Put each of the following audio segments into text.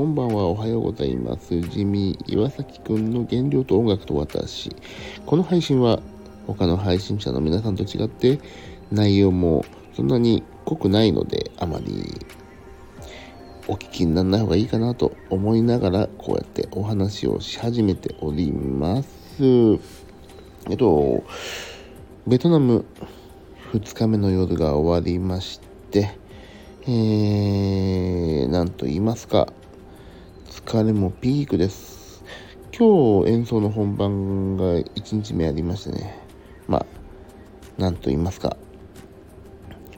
こんばんは、おはようございます。ジミー岩崎くんの原料と音楽と私。この配信は他の配信者の皆さんと違って内容もそんなに濃くないのであまりお聞きにならない方がいいかなと思いながらこうやってお話をし始めております。えっと、ベトナム2日目の夜が終わりまして、えー、なんと言いますか、疲れもピークです。今日演奏の本番が1日目ありましてね、まあ、なんと言いますか、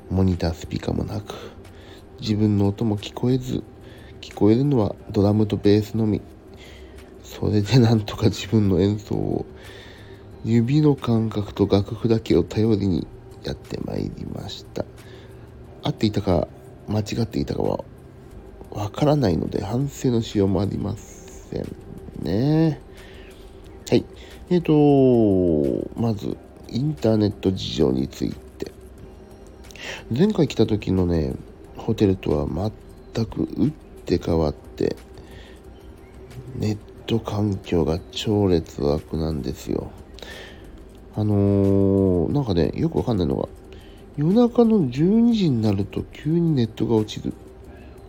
モニタースピーカーもなく、自分の音も聞こえず、聞こえるのはドラムとベースのみ。それでなんとか自分の演奏を指の感覚と楽譜だけを頼りにやってまいりました。合っていたか間違っていたかはわからないので反省のしようもありませんね。はい。えっ、ー、と、まず、インターネット事情について。前回来た時のね、ホテルとは全く打って変わって、ネット環境が超劣悪なんですよ。あのー、なんかね、よくわかんないのが、夜中の12時になると急にネットが落ちる。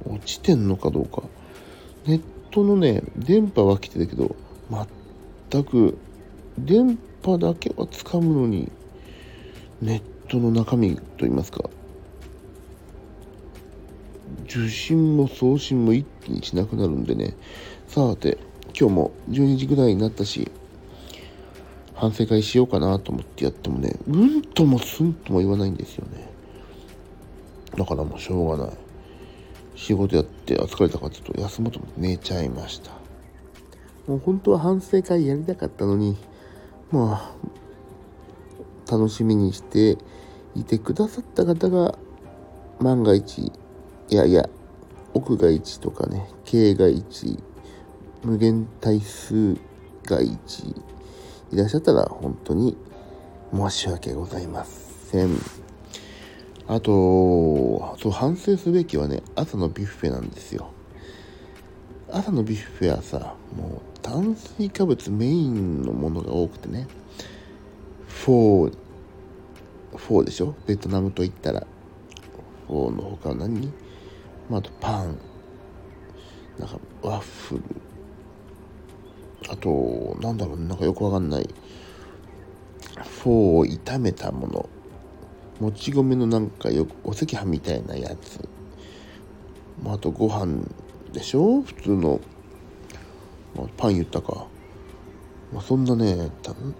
落ちてんのかどうか。ネットのね、電波は来てるけど、全く、電波だけは掴むのに、ネットの中身といいますか、受信も送信も一気にしなくなるんでね、さて、今日も12時ぐらいになったし、反省会しようかなと思ってやってもね、うんともすんとも言わないんですよね。だからもうしょうがない。仕事やって疲れたからちょっと休もうと思って寝ちゃいました。もう本当は反省会やりたかったのに、まあ、楽しみにしていてくださった方が万が一、いやいや、奥が1とかね、K が1、無限対数が1いらっしゃったら本当に申し訳ございません。あと、そう反省すべきはね、朝のビュッフェなんですよ。朝のビュッフェはさ、もう炭水化物メインのものが多くてね、フォー、フォーでしょ？ベトナムと言ったら。フォーの他は何？まあ、あとパン、なんかワッフル、あと、なんだろう、なんかよくわかんない、フォーを炒めたもの、もち米のなんかよくお赤飯みたいなやつ、まあとご飯でしょ？普通の、まあ、パン言ったか。まあ、そんなね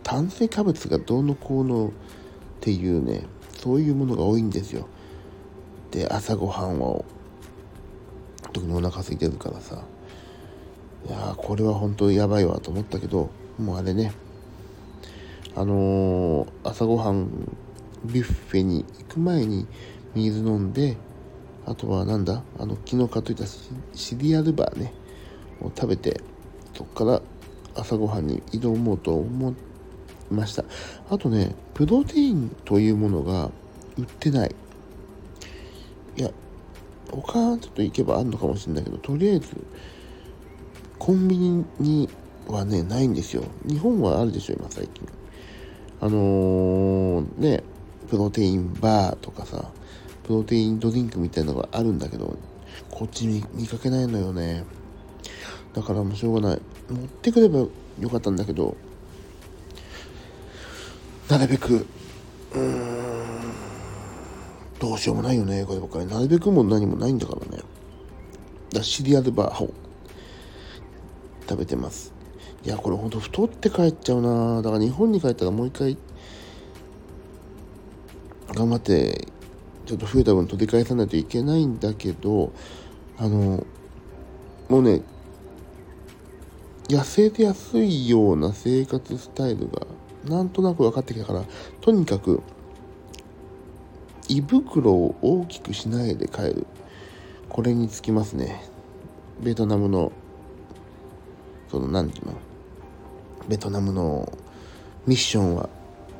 炭水化物がどうのこうのっていうねそういうものが多いんですよ。で朝ごはんは特にお腹空いてるからさ。いやこれは本当やばいわと思ったけどもうあれね。あのー、朝ごはんビュッフェに行く前に水飲んであとはなんだあの昨日買っといたシリアルバーねを食べてそこから朝ごはんに挑もうと思いましたあとねプロテインというものが売ってないいや他ちょっと行けばあるのかもしれないけどとりあえずコンビニにはね、ないんですよ。日本はあるでしょ、今最近。あのー、ね、プロテインバーとかさ、プロテインドリンクみたいなのがあるんだけど、こっち見見かけないのよね。だからもうしょうがない。持ってくればよかったんだけど、なるべく、うーん、どうしようもないよね、こればっかり。なるべくも何もないんだからね。だシリアルバーを食べてます。いや、これほんと太って帰っちゃうなだから日本に帰ったらもう一回、頑張って、ちょっと増えた分取り返さないといけないんだけど、あの、もうね、痩せてやすいような生活スタイルがなんとなく分かってきたから、とにかく、胃袋を大きくしないで帰る。これにつきますね。ベトナムのその何て言うの？ベトナムのミッションは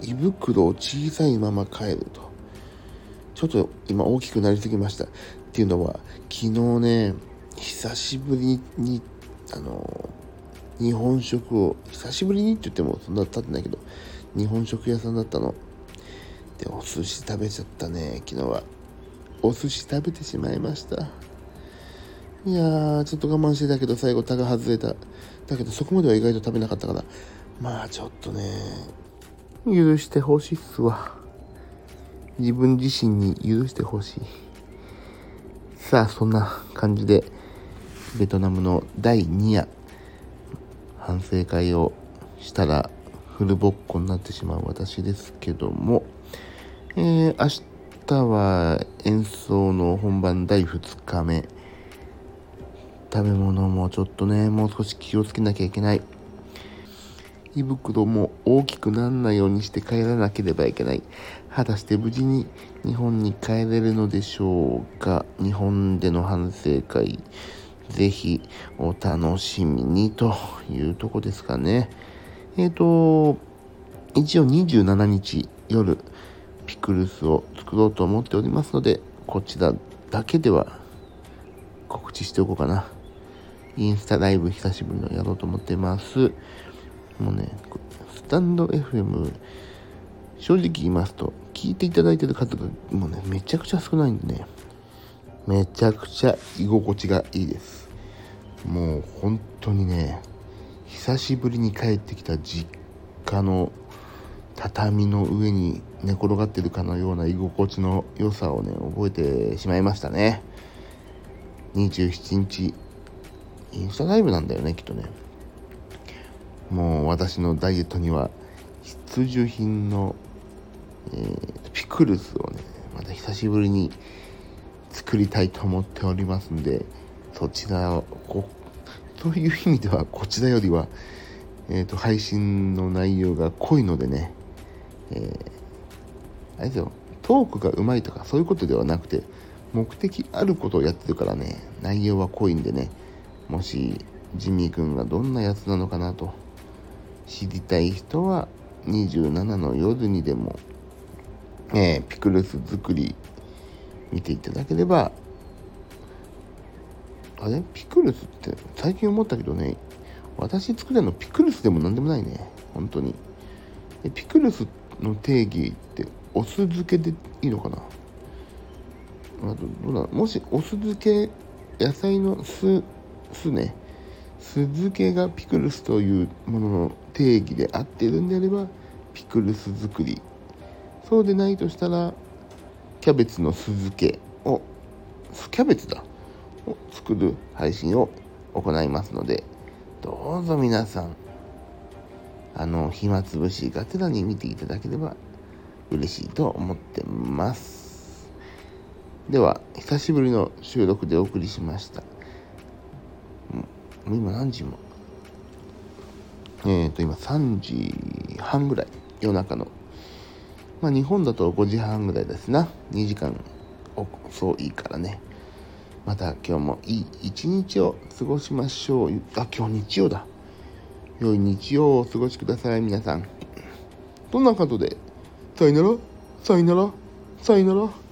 胃袋を小さいまま帰ると。ちょっと今大きくなりすぎました。っていうのは昨日ね久しぶりにあの日本食を久しぶりにって言ってもそんな経ってないけど日本食屋さんだったの。でお寿司食べちゃったね昨日は。お寿司食べてしまいました。いやーちょっと我慢してたけど最後タが外れた。だけどそこまでは意外と食べなかったからまあちょっとね許してほしいっすわ。自分自身に許してほしい。さあそんな感じでベトナムの第2夜反省会をしたらフルボッコになってしまう私ですけども、えー、明日は演奏の本番第2日目。食べ物もちょっとねもう少し気をつけなきゃいけない。胃袋も大きくならないようにして帰らなければいけない果たして無事に日本に帰れるのでしょうか？日本での反省会ぜひお楽しみにというとこですかね。えっ、ー、と、一応27日夜、ピクルスを作ろうと思っておりますので、こちらだけでは告知しておこうかな。インスタライブ久しぶりのやろうと思ってます。もうね、スタンド FM、正直言いますと、聞いていただいてる方がもうね、めちゃくちゃ少ないんでね、めちゃくちゃ居心地がいいです。もう本当にね、久しぶりに帰ってきた実家の畳の上に寝転がってるかのような居心地の良さをね、覚えてしまいましたね。27日、インスタライブなんだよね、きっとね。もう私のダイエットには必需品の、えー、ピクルスをね、また久しぶりに作りたいと思っておりますんで、そちらを、こ そういう意味ではこちらよりは、えっ、ー、と、配信の内容が濃いのでね、えー、あれですよ、トークがうまいとかそういうことではなくて、目的あることをやってるからね、内容は濃いんでね、もし、ジミー君がどんなやつなのかなと知りたい人は27の夜にでも、えー、ピクルス作り見ていただければあれ？ピクルスって最近思ったけどね私作るのピクルスでも何でもないね本当に。ピクルスの定義ってお酢漬けでいいのかな？あとどうだ？もしお酢漬け野菜の酢酢ね。酢漬けがピクルスというものの定義で合ってるんであればピクルス作り。そうでないとしたらキャベツの酢漬けをキャベツだ。を作る配信を行いますのでどうぞ皆さんあの暇つぶしがてらに見ていただければ嬉しいと思ってます。では久しぶりの収録でお送りしました。今何時も。えっ、ー、と今3時半ぐらい夜中のまあ日本だと5時半ぐらいですな2時間遅いからねまた今日もいい一日を過ごしましょう。あ、今日日曜だ。良い日曜をお過ごしください、皆さん。どんな感じで、さよなら、さよなら、さよなら？